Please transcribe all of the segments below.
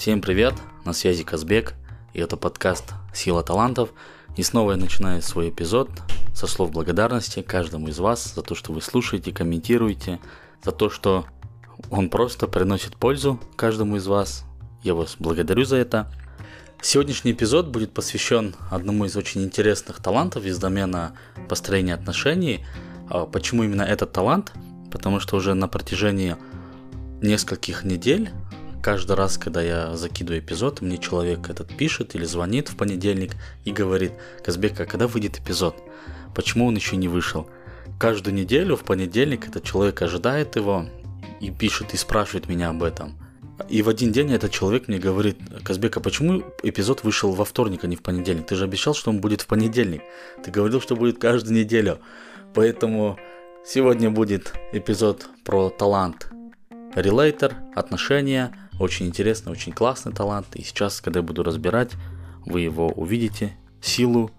Всем привет, на связи Казбек, и это подкаст «Сила талантов». И снова я начинаю свой эпизод со слов благодарности каждому из вас за то, что вы слушаете, комментируете, за то, что он просто приносит пользу каждому из вас. Я вас благодарю за это. Сегодняшний эпизод будет посвящен одному из очень интересных талантов из домена построения отношений. А почему именно этот талант? Потому что уже на протяжении нескольких недель каждый раз, когда я закидываю эпизод, мне человек этот пишет или звонит в понедельник и говорит, Казбек, а когда выйдет эпизод? Почему он еще не вышел? Каждую неделю в понедельник этот человек ожидает его и пишет и спрашивает меня об этом. И в один день этот человек мне говорит, Казбек, а почему эпизод вышел во вторник, а не в понедельник? Ты же обещал, что он будет в понедельник. Ты говорил, что будет каждую неделю. Поэтому сегодня будет эпизод про талант Релейтер, отношения. Очень интересный, очень классный талант. И сейчас, когда я буду разбирать, вы его увидите. Силу,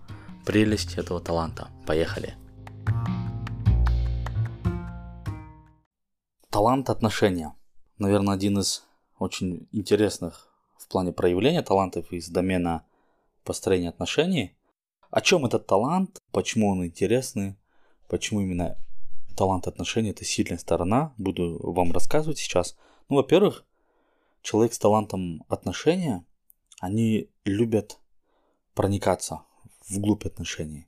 прелесть этого таланта. Поехали. Талант отношения. Наверное, один из очень интересных в плане проявления талантов из домена построения отношений. О чем этот талант, почему он интересный, почему именно талант отношений – это сильная сторона, буду вам рассказывать сейчас. Ну, во-первых, человек с талантом отношения, они любят проникаться вглубь отношений.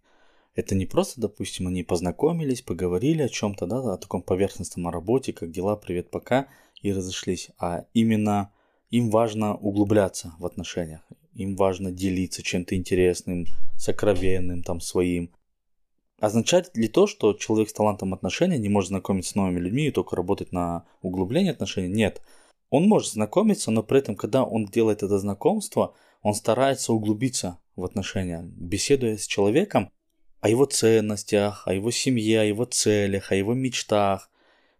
Это не просто, допустим, они познакомились, поговорили о чем-то, да, о таком поверхностном работе, как дела, привет, пока, и разошлись, а именно им важно углубляться в отношениях, им важно делиться чем-то интересным, сокровенным, там, своим. Означает ли то, что человек с талантом отношений не может знакомиться с новыми людьми и только работать на углубление отношений? Нет. Он может знакомиться, но при этом, когда он делает это знакомство, он старается углубиться в отношения, беседуя с человеком о его ценностях, о его семье, о его целях, о его мечтах,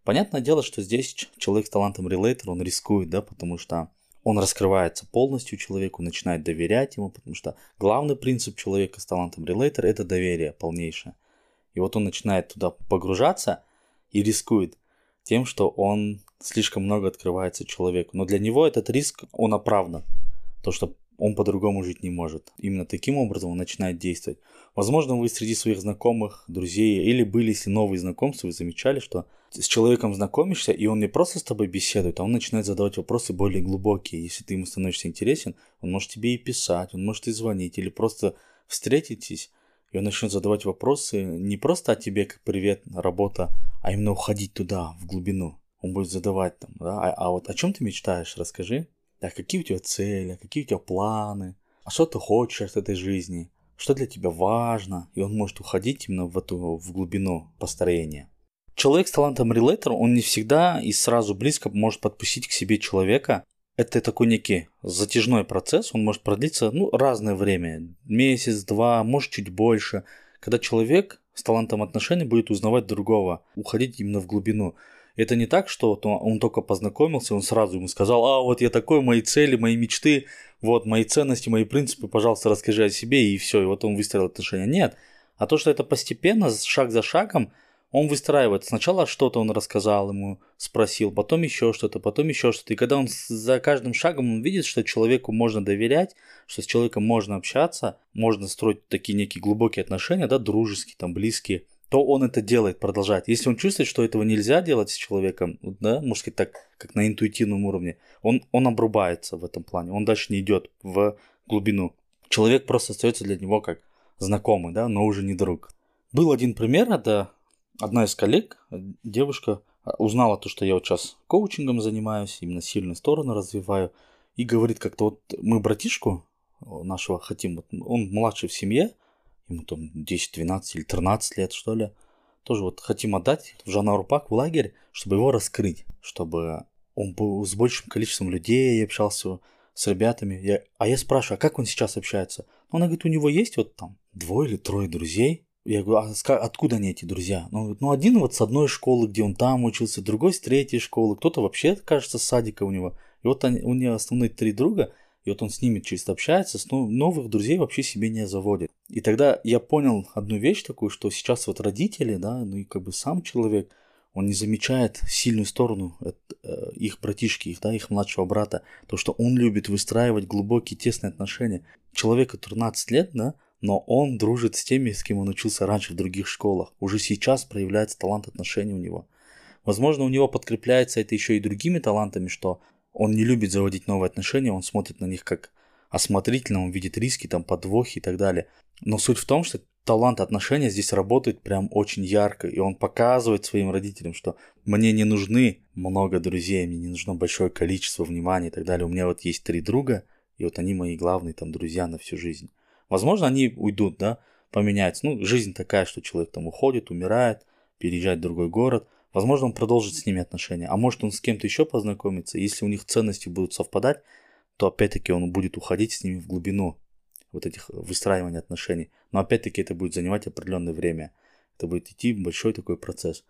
Понятное дело, что здесь человек с талантом релейтер, он рискует, да, потому что он раскрывается полностью человеку, начинает доверять ему, потому что главный принцип человека с талантом релейтер – это доверие полнейшее. И вот он начинает туда погружаться и рискует тем, что он слишком много открывается человеку. Но для него этот риск, он оправдан. То, что он по-другому жить не может. Именно таким образом он начинает действовать. Возможно, вы среди своих знакомых, друзей или были, если новые знакомства, вы замечали, что с человеком знакомишься, и он не просто с тобой беседует, а он начинает задавать вопросы более глубокие. Если ты ему становишься интересен, он может тебе и писать, он может и звонить, или просто встретитесь, и он начнет задавать вопросы не просто о тебе, как привет, работа, а именно уходить туда, в глубину. Он будет задавать там, да, а, а вот о чем ты мечтаешь, расскажи. Да, какие у тебя цели, какие у тебя планы, а что ты хочешь от этой жизни, что для тебя важно, и он может уходить именно в эту в глубину построения. Человек с талантом релейтер, он не всегда и сразу близко может подпустить к себе человека. Это такой некий затяжной процесс, он может продлиться ну, разное время, месяц, два, может чуть больше, когда человек с талантом отношений будет узнавать другого, уходить именно в глубину. Это не так, что он только познакомился, он сразу ему сказал, а вот я такой, мои цели, мои мечты, вот мои ценности, мои принципы, пожалуйста, расскажи о себе, и все, и вот он выстроил отношения. Нет, а то, что это постепенно, шаг за шагом, он выстраивает. Сначала что-то он рассказал ему, спросил, потом еще что-то, потом еще что-то. И когда он за каждым шагом он видит, что человеку можно доверять, что с человеком можно общаться, можно строить такие некие глубокие отношения, да, дружеские, там, близкие, то он это делает, продолжает. Если он чувствует, что этого нельзя делать с человеком, да, можно сказать так, как на интуитивном уровне, он, он обрубается в этом плане, он дальше не идет в глубину. Человек просто остается для него как знакомый, да, но уже не друг. Был один пример, это одна из коллег, девушка, узнала то, что я вот сейчас коучингом занимаюсь, именно сильные стороны развиваю, и говорит как-то вот мы братишку нашего хотим, вот он младший в семье, ему там 10, 12 или 13 лет, что ли, тоже вот хотим отдать в Жанаурпак в лагерь, чтобы его раскрыть, чтобы он был с большим количеством людей общался с ребятами. Я, а я спрашиваю, а как он сейчас общается? Она говорит, у него есть вот там двое или трое друзей, я говорю, а откуда они эти друзья? Ну, ну, один вот с одной школы, где он там учился, другой с третьей школы, кто-то вообще, кажется, с садика у него. И вот они, у него основные три друга, и вот он с ними чисто общается, с новых друзей вообще себе не заводит. И тогда я понял одну вещь такую, что сейчас вот родители, да, ну и как бы сам человек, он не замечает сильную сторону э, их братишки, их, да, их младшего брата, то, что он любит выстраивать глубокие, тесные отношения. Человеку 13 лет, да, но он дружит с теми, с кем он учился раньше в других школах. Уже сейчас проявляется талант отношений у него. Возможно, у него подкрепляется это еще и другими талантами, что он не любит заводить новые отношения, он смотрит на них как осмотрительно, он видит риски, там, подвохи и так далее. Но суть в том, что талант отношения здесь работает прям очень ярко, и он показывает своим родителям, что мне не нужны много друзей, мне не нужно большое количество внимания и так далее. У меня вот есть три друга, и вот они мои главные там друзья на всю жизнь. Возможно, они уйдут, да, поменяются. Ну, жизнь такая, что человек там уходит, умирает, переезжает в другой город. Возможно, он продолжит с ними отношения. А может, он с кем-то еще познакомится. Если у них ценности будут совпадать, то опять-таки он будет уходить с ними в глубину вот этих выстраивания отношений. Но опять-таки это будет занимать определенное время. Это будет идти большой такой процесс.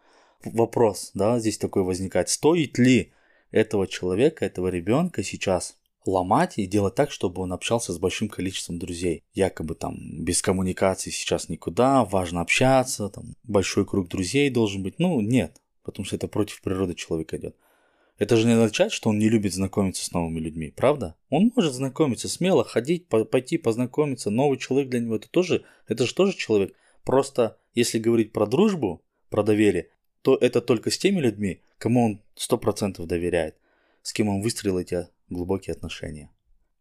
Вопрос, да, здесь такой возникает. Стоит ли этого человека, этого ребенка сейчас ломать и делать так, чтобы он общался с большим количеством друзей. Якобы там без коммуникации сейчас никуда, важно общаться, там большой круг друзей должен быть. Ну, нет, потому что это против природы человека идет. Это же не означает, что он не любит знакомиться с новыми людьми, правда? Он может знакомиться смело, ходить, по пойти познакомиться. Новый человек для него это тоже, это же тоже человек. Просто если говорить про дружбу, про доверие, то это только с теми людьми, кому он сто процентов доверяет, с кем он выстроил эти глубокие отношения.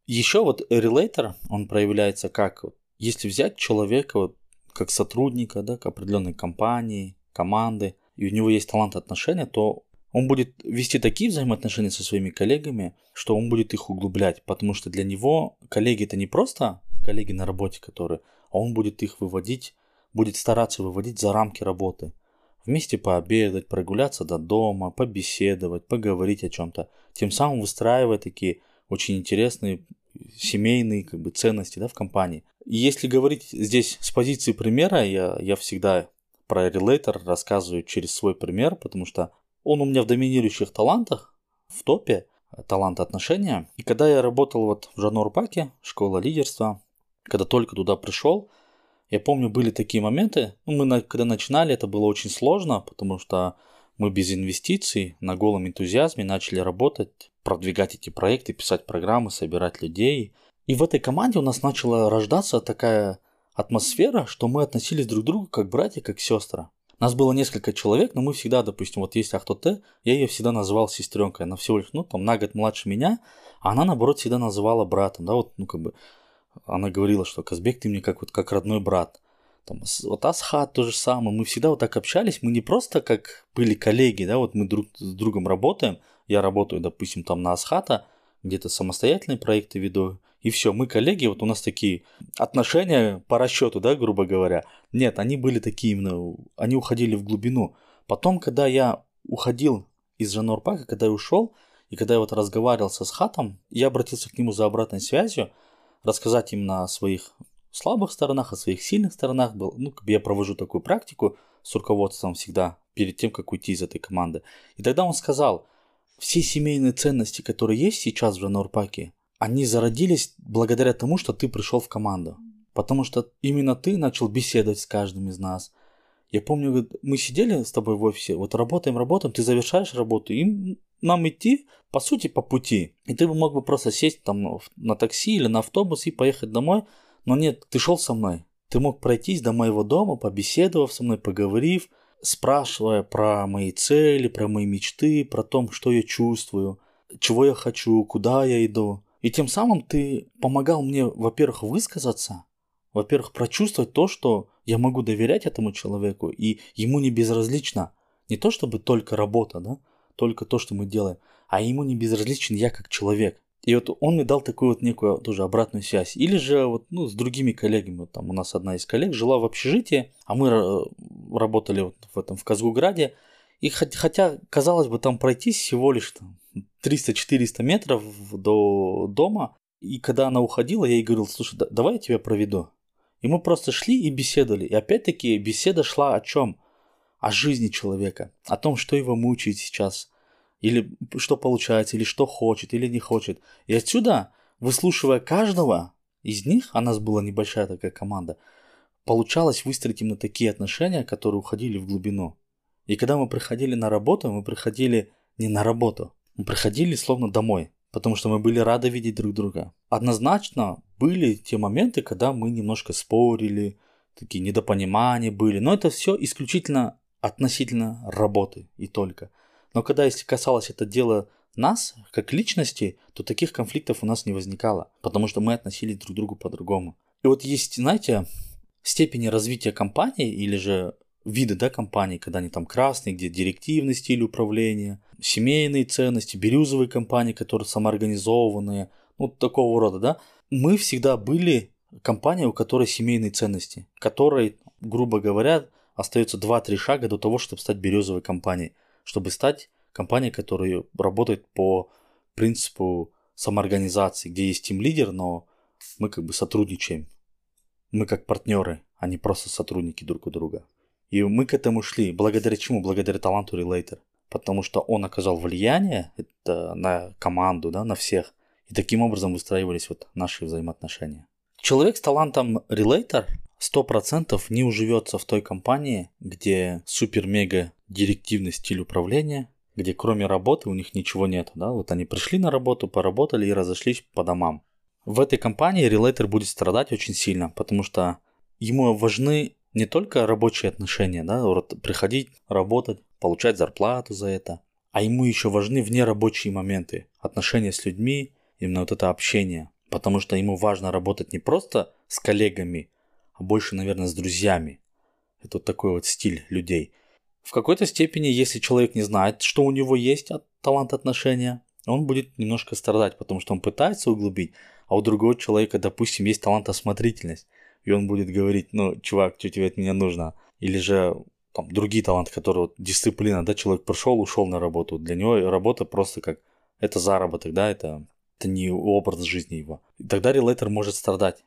Еще вот релейтер, он проявляется как, если взять человека вот, как сотрудника, да, к определенной компании, команды, и у него есть талант отношения, то он будет вести такие взаимоотношения со своими коллегами, что он будет их углублять, потому что для него коллеги это не просто коллеги на работе, которые, а он будет их выводить, будет стараться выводить за рамки работы. Вместе пообедать, прогуляться до дома, побеседовать, поговорить о чем-то, тем самым выстраивая такие очень интересные семейные как бы, ценности да, в компании. И если говорить здесь с позиции примера, я, я всегда про релейтер рассказываю через свой пример, потому что он у меня в доминирующих талантах, в топе таланта отношения. И когда я работал вот в Жанорпаке, школа лидерства, когда только туда пришел, я помню, были такие моменты, ну, мы когда начинали, это было очень сложно, потому что мы без инвестиций, на голом энтузиазме начали работать, продвигать эти проекты, писать программы, собирать людей. И в этой команде у нас начала рождаться такая атмосфера, что мы относились друг к другу как братья, как сестры. Нас было несколько человек, но мы всегда, допустим, вот есть Ахтоте, я ее всегда называл сестренкой. Она всего лишь, ну, там, на год младше меня, а она, наоборот, всегда называла братом, да, вот, ну, как бы, она говорила, что Казбек, ты мне как, вот, как родной брат. Там, вот Асхат то же самое, мы всегда вот так общались, мы не просто как были коллеги, да, вот мы друг с другом работаем, я работаю, допустим, там на Асхата, где-то самостоятельные проекты веду, и все, мы коллеги, вот у нас такие отношения по расчету, да, грубо говоря. Нет, они были такие именно, они уходили в глубину. Потом, когда я уходил из Жанорпака, когда я ушел, и когда я вот разговаривал с Хатом, я обратился к нему за обратной связью, рассказать им на своих слабых сторонах, о своих сильных сторонах. Был, ну, как бы я провожу такую практику с руководством всегда, перед тем, как уйти из этой команды. И тогда он сказал, все семейные ценности, которые есть сейчас в Жанорпаке, они зародились благодаря тому, что ты пришел в команду. Потому что именно ты начал беседовать с каждым из нас. Я помню, мы сидели с тобой в офисе, вот работаем, работаем, ты завершаешь работу, и нам идти, по сути, по пути. И ты бы мог бы просто сесть там на такси или на автобус и поехать домой, но нет, ты шел со мной. Ты мог пройтись до моего дома, побеседовав со мной, поговорив, спрашивая про мои цели, про мои мечты, про то, что я чувствую, чего я хочу, куда я иду. И тем самым ты помогал мне, во-первых, высказаться, во-первых, прочувствовать то, что я могу доверять этому человеку, и ему не безразлично не то чтобы только работа, да, только то, что мы делаем, а ему не безразличен я как человек. И вот он мне дал такую вот некую тоже обратную связь. Или же вот, ну, с другими коллегами. Вот там у нас одна из коллег жила в общежитии, а мы э, работали вот в этом в Казгуграде. И хотя, казалось бы, там пройтись всего лишь там, 300-400 метров до дома. И когда она уходила, я ей говорил, слушай, да, давай я тебя проведу. И мы просто шли и беседовали. И опять-таки беседа шла о чем? О жизни человека. О том, что его мучает сейчас. Или что получается, или что хочет, или не хочет. И отсюда, выслушивая каждого из них, а нас была небольшая такая команда, получалось выстроить именно такие отношения, которые уходили в глубину. И когда мы приходили на работу, мы приходили не на работу, мы приходили словно домой, потому что мы были рады видеть друг друга. Однозначно были те моменты, когда мы немножко спорили, такие недопонимания были, но это все исключительно относительно работы и только. Но когда если касалось это дело нас, как личности, то таких конфликтов у нас не возникало, потому что мы относились друг к другу по-другому. И вот есть, знаете, степени развития компании или же виды да, компаний, когда они там красные, где директивный стиль управления, семейные ценности, бирюзовые компании, которые самоорганизованные, ну, такого рода, да. Мы всегда были компания, у которой семейные ценности, которой, грубо говоря, остается 2-3 шага до того, чтобы стать бирюзовой компанией, чтобы стать компанией, которая работает по принципу самоорганизации, где есть тим-лидер, но мы как бы сотрудничаем. Мы как партнеры, а не просто сотрудники друг у друга. И мы к этому шли. Благодаря чему? Благодаря таланту Relator. Потому что он оказал влияние это на команду, да, на всех. И таким образом выстраивались вот наши взаимоотношения. Человек с талантом Relator 100% не уживется в той компании, где супер-мега директивный стиль управления, где кроме работы у них ничего нет. Да? Вот они пришли на работу, поработали и разошлись по домам. В этой компании Relator будет страдать очень сильно, потому что ему важны не только рабочие отношения, да, вот приходить, работать, получать зарплату за это, а ему еще важны внерабочие моменты, отношения с людьми, именно вот это общение, потому что ему важно работать не просто с коллегами, а больше, наверное, с друзьями. Это вот такой вот стиль людей. В какой-то степени, если человек не знает, что у него есть от талант отношения, он будет немножко страдать, потому что он пытается углубить, а у другого человека, допустим, есть талант осмотрительность и он будет говорить, ну, чувак, что тебе от меня нужно? Или же там другие таланты, которые вот, дисциплина, да, человек пришел, ушел на работу, для него работа просто как это заработок, да, это, это не образ жизни его. И тогда релейтер может страдать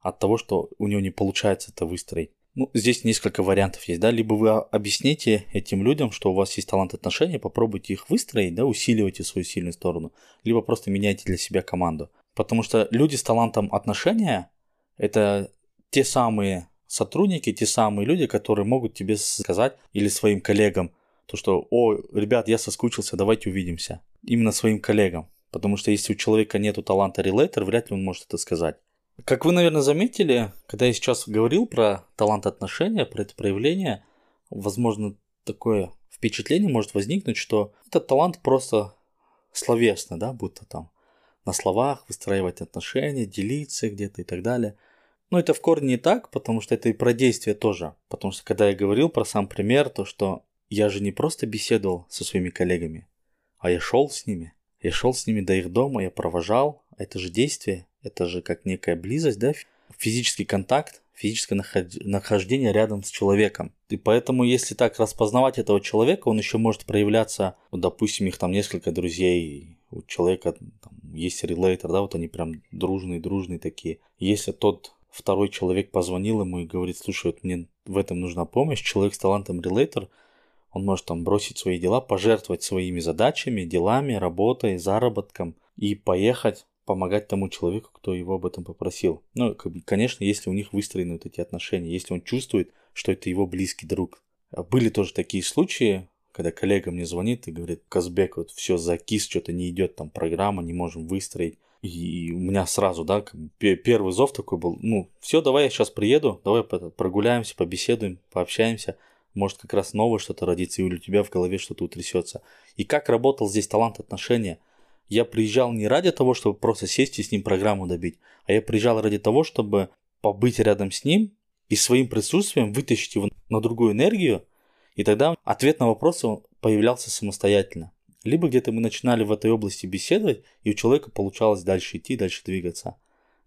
от того, что у него не получается это выстроить. Ну, здесь несколько вариантов есть, да, либо вы объясните этим людям, что у вас есть талант отношений, попробуйте их выстроить, да, усиливайте свою сильную сторону, либо просто меняйте для себя команду. Потому что люди с талантом отношения – это те самые сотрудники, те самые люди, которые могут тебе сказать или своим коллегам, то что, о, ребят, я соскучился, давайте увидимся. Именно своим коллегам. Потому что если у человека нет таланта релейтер, вряд ли он может это сказать. Как вы, наверное, заметили, когда я сейчас говорил про талант отношения, про это проявление, возможно, такое впечатление может возникнуть, что этот талант просто словесно, да, будто там на словах выстраивать отношения, делиться где-то и так далее – но это в корне не так, потому что это и про действие тоже. Потому что когда я говорил про сам пример, то что я же не просто беседовал со своими коллегами, а я шел с ними. Я шел с ними до их дома, я провожал. Это же действие, это же как некая близость, да? Физический контакт, физическое нахождение рядом с человеком. И поэтому, если так распознавать этого человека, он еще может проявляться, ну, допустим, их там несколько друзей, у человека там, есть релейтер, да, вот они прям дружные-дружные такие. Если тот второй человек позвонил ему и говорит, слушай, вот мне в этом нужна помощь, человек с талантом релейтер, он может там бросить свои дела, пожертвовать своими задачами, делами, работой, заработком и поехать помогать тому человеку, кто его об этом попросил. Ну, конечно, если у них выстроены вот эти отношения, если он чувствует, что это его близкий друг. А были тоже такие случаи, когда коллега мне звонит и говорит, Казбек, вот все закис, что-то не идет, там программа, не можем выстроить. И у меня сразу, да, первый зов такой был, ну, все, давай я сейчас приеду, давай прогуляемся, побеседуем, пообщаемся, может как раз новое что-то родится, или у тебя в голове что-то утрясется. И как работал здесь талант отношения? Я приезжал не ради того, чтобы просто сесть и с ним программу добить, а я приезжал ради того, чтобы побыть рядом с ним и своим присутствием вытащить его на другую энергию, и тогда ответ на вопросы появлялся самостоятельно. Либо где-то мы начинали в этой области беседовать, и у человека получалось дальше идти, дальше двигаться.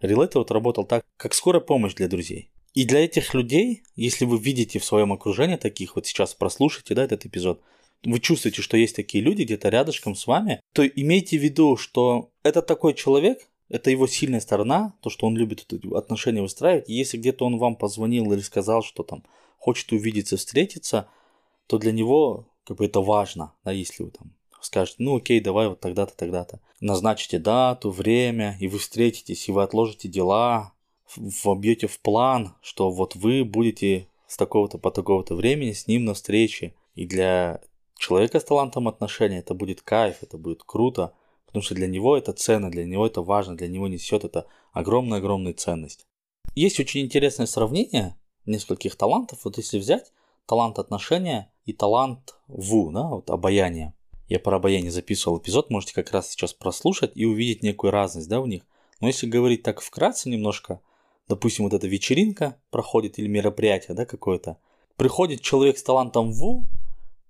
Релейтер вот работал так, как скорая помощь для друзей. И для этих людей, если вы видите в своем окружении таких, вот сейчас прослушайте да, этот эпизод, вы чувствуете, что есть такие люди где-то рядышком с вами, то имейте в виду, что это такой человек, это его сильная сторона, то, что он любит отношения выстраивать. Если где-то он вам позвонил или сказал, что там хочет увидеться, встретиться, то для него как бы это важно, да, если вы там скажете, ну окей, давай вот тогда-то, тогда-то. Назначите дату, время, и вы встретитесь, и вы отложите дела, вобьете в план, что вот вы будете с такого-то по такого-то времени с ним на встрече. И для человека с талантом отношения это будет кайф, это будет круто, потому что для него это ценно, для него это важно, для него несет это огромную-огромную ценность. Есть очень интересное сравнение нескольких талантов. Вот если взять талант отношения и талант ву, да, вот обаяние. Я про обаяние записывал эпизод, можете как раз сейчас прослушать и увидеть некую разность да, в них. Но если говорить так вкратце немножко, допустим, вот эта вечеринка проходит или мероприятие да, какое-то, приходит человек с талантом ву,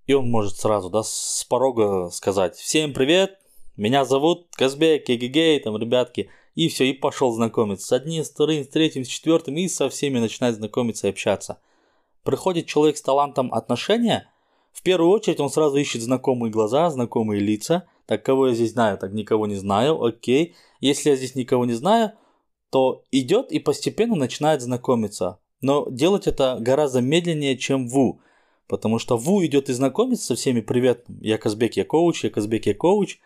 и он может сразу да, с порога сказать «Всем привет, меня зовут Казбек, Эгегей, там, ребятки», и все, и пошел знакомиться с одним, с вторым, с третьим, с четвертым, и со всеми начинает знакомиться и общаться. Приходит человек с талантом отношения, в первую очередь он сразу ищет знакомые глаза, знакомые лица. Так, кого я здесь знаю? Так, никого не знаю, окей. Если я здесь никого не знаю, то идет и постепенно начинает знакомиться. Но делать это гораздо медленнее, чем Ву. Потому что Ву идет и знакомится со всеми, привет, я Казбек, я коуч, я Казбек, я коуч.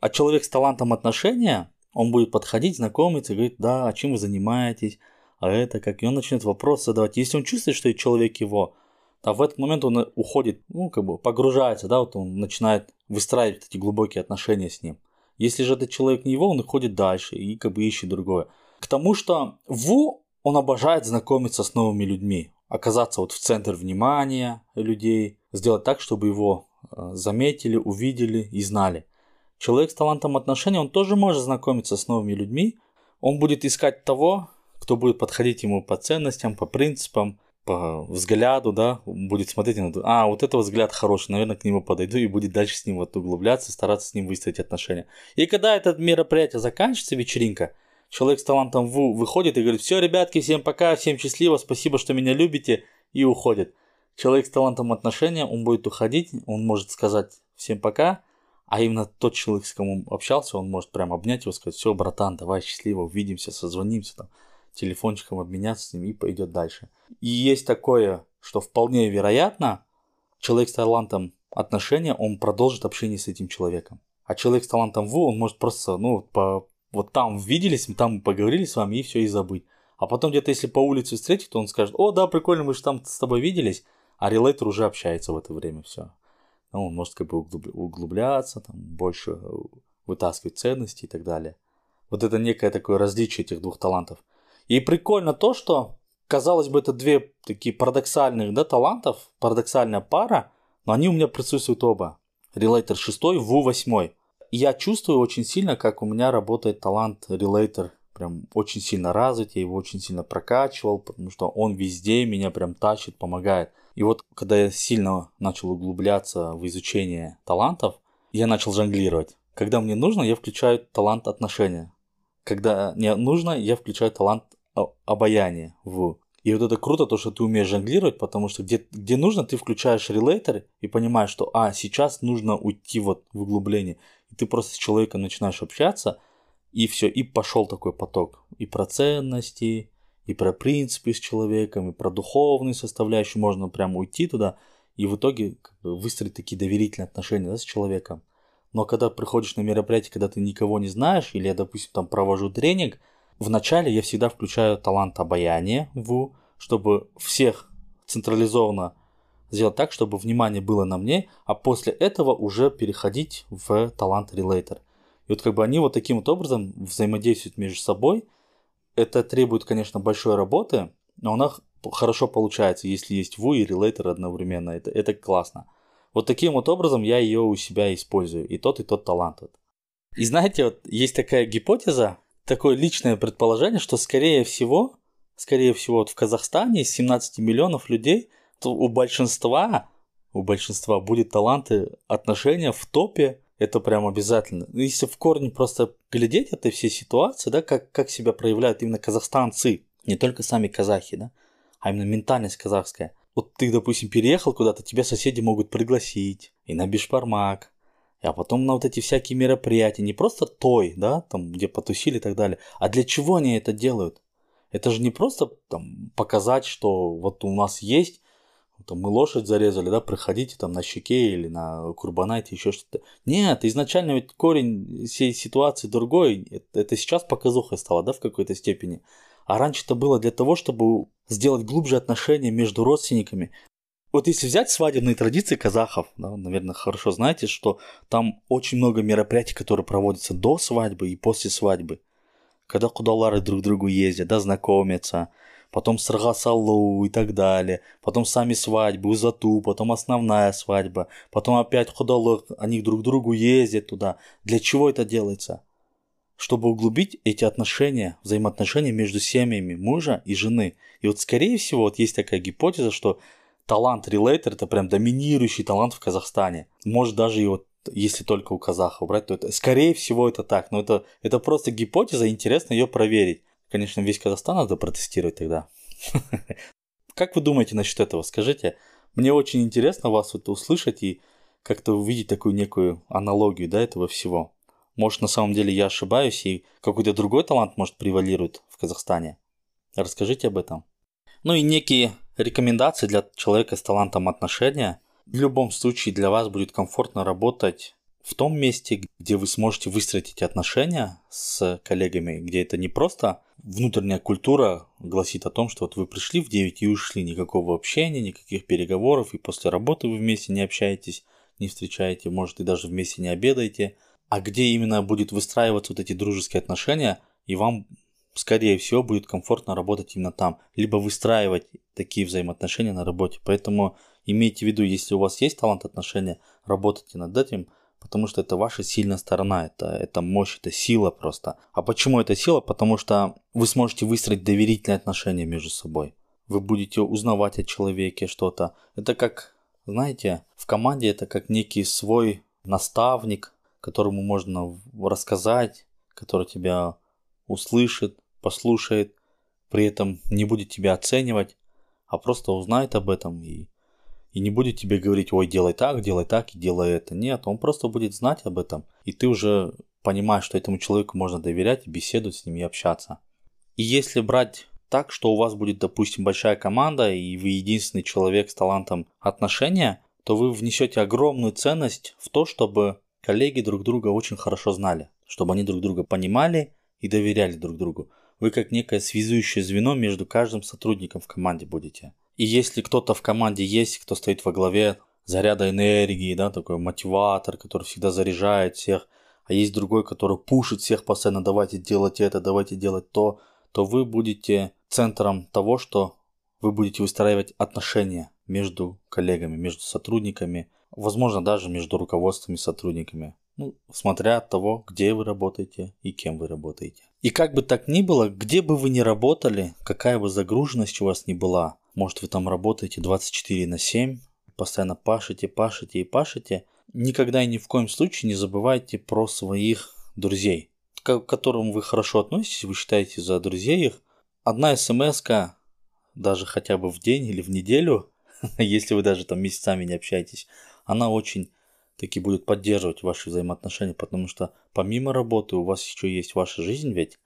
А человек с талантом отношения, он будет подходить, знакомиться, говорить, да, а чем вы занимаетесь, а это как, и он начнет вопрос задавать. Если он чувствует, что человек его, а в этот момент он уходит, ну, как бы погружается, да, вот он начинает выстраивать эти глубокие отношения с ним. Если же этот человек не его, он уходит дальше и как бы ищет другое. К тому, что Ву, он обожает знакомиться с новыми людьми, оказаться вот в центр внимания людей, сделать так, чтобы его э, заметили, увидели и знали. Человек с талантом отношений, он тоже может знакомиться с новыми людьми, он будет искать того, кто будет подходить ему по ценностям, по принципам, по взгляду, да, будет смотреть на а, вот это взгляд хороший, наверное, к нему подойду и будет дальше с ним вот углубляться, стараться с ним выстроить отношения. И когда это мероприятие заканчивается, вечеринка, человек с талантом ВУ выходит и говорит, все, ребятки, всем пока, всем счастливо, спасибо, что меня любите, и уходит. Человек с талантом отношения, он будет уходить, он может сказать всем пока, а именно тот человек, с кем общался, он может прям обнять его, сказать, все, братан, давай счастливо, увидимся, созвонимся там телефончиком обменяться с ним и пойдет дальше. И есть такое, что вполне вероятно, человек с талантом отношения, он продолжит общение с этим человеком. А человек с талантом в, он может просто, ну, по, вот там виделись, там поговорили с вами и все, и забыть. А потом где-то, если по улице встретить, то он скажет, о, да, прикольно, мы же там с тобой виделись, а релейтер уже общается в это время, все. Ну, он может как бы углубляться, там, больше вытаскивать ценности и так далее. Вот это некое такое различие этих двух талантов. И прикольно то, что, казалось бы, это две такие парадоксальных да, талантов, парадоксальная пара, но они у меня присутствуют оба. Relator 6, Ву 8. Я чувствую очень сильно, как у меня работает талант Relator. Прям очень сильно развит, я его очень сильно прокачивал, потому что он везде меня прям тащит, помогает. И вот когда я сильно начал углубляться в изучение талантов, я начал жонглировать. Когда мне нужно, я включаю талант отношения. Когда мне нужно, я включаю талант обаяние в. И вот это круто, то, что ты умеешь жонглировать, потому что где, где нужно, ты включаешь релейтер и понимаешь, что, а, сейчас нужно уйти вот в углубление. И ты просто с человеком начинаешь общаться, и все, и пошел такой поток. И про ценности, и про принципы с человеком, и про духовную составляющую. Можно прямо уйти туда, и в итоге как бы, выстроить такие доверительные отношения да, с человеком. Но когда приходишь на мероприятие, когда ты никого не знаешь, или я, допустим, там провожу тренинг, Вначале я всегда включаю талант обаяния в, чтобы всех централизованно сделать так, чтобы внимание было на мне, а после этого уже переходить в талант релейтер. И вот как бы они вот таким вот образом взаимодействуют между собой. Это требует, конечно, большой работы, но она хорошо получается, если есть ву и релейтер одновременно. Это, это классно. Вот таким вот образом я ее у себя использую. И тот, и тот талант. И знаете, вот есть такая гипотеза, такое личное предположение, что скорее всего, скорее всего, вот в Казахстане из 17 миллионов людей, то у большинства, у большинства будет таланты отношения в топе, это прям обязательно. Если в корне просто глядеть этой всей ситуации, да, как, как себя проявляют именно казахстанцы, не только сами казахи, да, а именно ментальность казахская. Вот ты, допустим, переехал куда-то, тебя соседи могут пригласить и на бишпармак, а потом на вот эти всякие мероприятия, не просто той, да, там, где потусили и так далее, а для чего они это делают? Это же не просто там, показать, что вот у нас есть, там, мы лошадь зарезали, да, приходите там на щеке или на курбанайте, еще что-то. Нет, изначально ведь корень всей ситуации другой. Это, сейчас показуха стало, да, в какой-то степени. А раньше это было для того, чтобы сделать глубже отношения между родственниками, Вот если взять свадебные традиции казахов, да, наверное, хорошо знаете, что там очень много мероприятий, которые проводятся до свадьбы и после свадьбы. Когда кудалары друг к другу ездят, да, знакомятся, потом сырға салу и так далее, потом сами свадьбы, узату, потом основная свадьба, потом опять худалык, они друг к другу ездят туда. Для чего это делается? Чтобы углубить эти отношения, взаимоотношения между семьями мужа и жены. И вот скорее всего, вот есть такая гипотеза, что талант релейтер это прям доминирующий талант в Казахстане. Может даже и вот если только у казахов брать, то это, скорее всего это так. Но это, это просто гипотеза, интересно ее проверить. Конечно, весь Казахстан надо протестировать тогда. Как вы думаете насчет этого? Скажите. Мне очень интересно вас это услышать и как-то увидеть такую некую аналогию, да, этого всего. Может, на самом деле я ошибаюсь, и какой-то другой талант, может, превалирует в Казахстане. Расскажите об этом. Ну и некие рекомендации для человека с талантом отношения. В любом случае для вас будет комфортно работать в том месте, где вы сможете выстроить эти отношения с коллегами, где это не просто внутренняя культура гласит о том, что вот вы пришли в 9 и ушли, никакого общения, никаких переговоров, и после работы вы вместе не общаетесь, не встречаете, может и даже вместе не обедаете, а где именно будет выстраиваться вот эти дружеские отношения, и вам, скорее всего, будет комфортно работать именно там, либо выстраивать такие взаимоотношения на работе. Поэтому имейте в виду, если у вас есть талант отношения, работайте над этим – потому что это ваша сильная сторона, это, это мощь, это сила просто. А почему это сила? Потому что вы сможете выстроить доверительные отношения между собой. Вы будете узнавать о человеке что-то. Это как, знаете, в команде это как некий свой наставник, которому можно рассказать, который тебя услышит, послушает, при этом не будет тебя оценивать, а просто узнает об этом и и не будет тебе говорить, ой, делай так, делай так и делай это. Нет, он просто будет знать об этом. И ты уже понимаешь, что этому человеку можно доверять, беседовать с ним и общаться. И если брать так, что у вас будет, допустим, большая команда, и вы единственный человек с талантом отношения, то вы внесете огромную ценность в то, чтобы коллеги друг друга очень хорошо знали, чтобы они друг друга понимали и доверяли друг другу. Вы как некое связующее звено между каждым сотрудником в команде будете. И если кто-то в команде есть, кто стоит во главе заряда энергии, да, такой мотиватор, который всегда заряжает всех, а есть другой, который пушит всех постоянно, давайте делать это, давайте делать то, то вы будете центром того, что вы будете выстраивать отношения между коллегами, между сотрудниками, возможно, даже между руководством и сотрудниками. Ну, смотря от того, где вы работаете и кем вы работаете. И как бы так ни было, где бы вы ни работали, какая бы загруженность у вас ни была, может, вы там работаете 24 на 7, постоянно пашете, пашете и пашете. Никогда и ни в коем случае не забывайте про своих друзей, к которым вы хорошо относитесь, вы считаете за друзей их. Одна смс даже хотя бы в день или в неделю, если вы даже там месяцами не общаетесь, она очень таки будет поддерживать ваши взаимоотношения, потому что помимо работы у вас еще есть ваша жизнь ведь,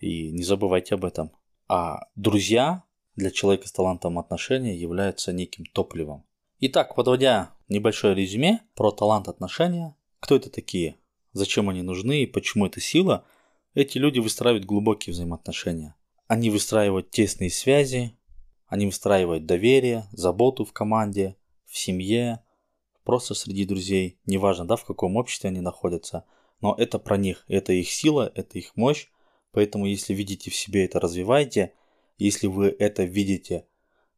и не забывайте об этом. А друзья для человека с талантом отношения являются неким топливом. Итак, подводя небольшое резюме про талант отношения, кто это такие, зачем они нужны и почему это сила, эти люди выстраивают глубокие взаимоотношения. Они выстраивают тесные связи, они выстраивают доверие, заботу в команде, в семье, просто среди друзей, неважно, да, в каком обществе они находятся, но это про них, это их сила, это их мощь, поэтому если видите в себе это, развивайте, если вы это видите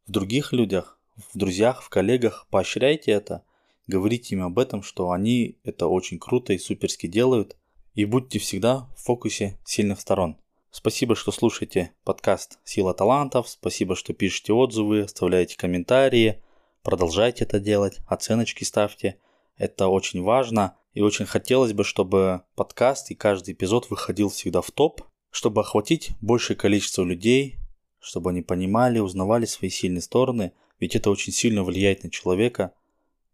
в других людях, в друзьях, в коллегах, поощряйте это, говорите им об этом, что они это очень круто и суперски делают, и будьте всегда в фокусе сильных сторон. Спасибо, что слушаете подкаст «Сила талантов», спасибо, что пишете отзывы, оставляете комментарии, продолжайте это делать, оценочки ставьте, это очень важно, и очень хотелось бы, чтобы подкаст и каждый эпизод выходил всегда в топ, чтобы охватить большее количество людей, чтобы они понимали, узнавали свои сильные стороны, ведь это очень сильно влияет на человека,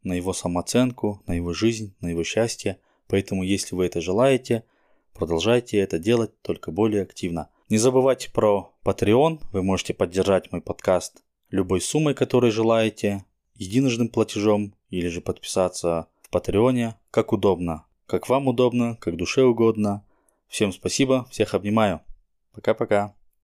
на его самооценку, на его жизнь, на его счастье. Поэтому, если вы это желаете, продолжайте это делать только более активно. Не забывайте про Patreon, вы можете поддержать мой подкаст любой суммой, которой желаете, единожным платежом или же подписаться в Патреоне, как удобно. Как вам удобно, как душе угодно. Всем спасибо, всех обнимаю. Пока-пока.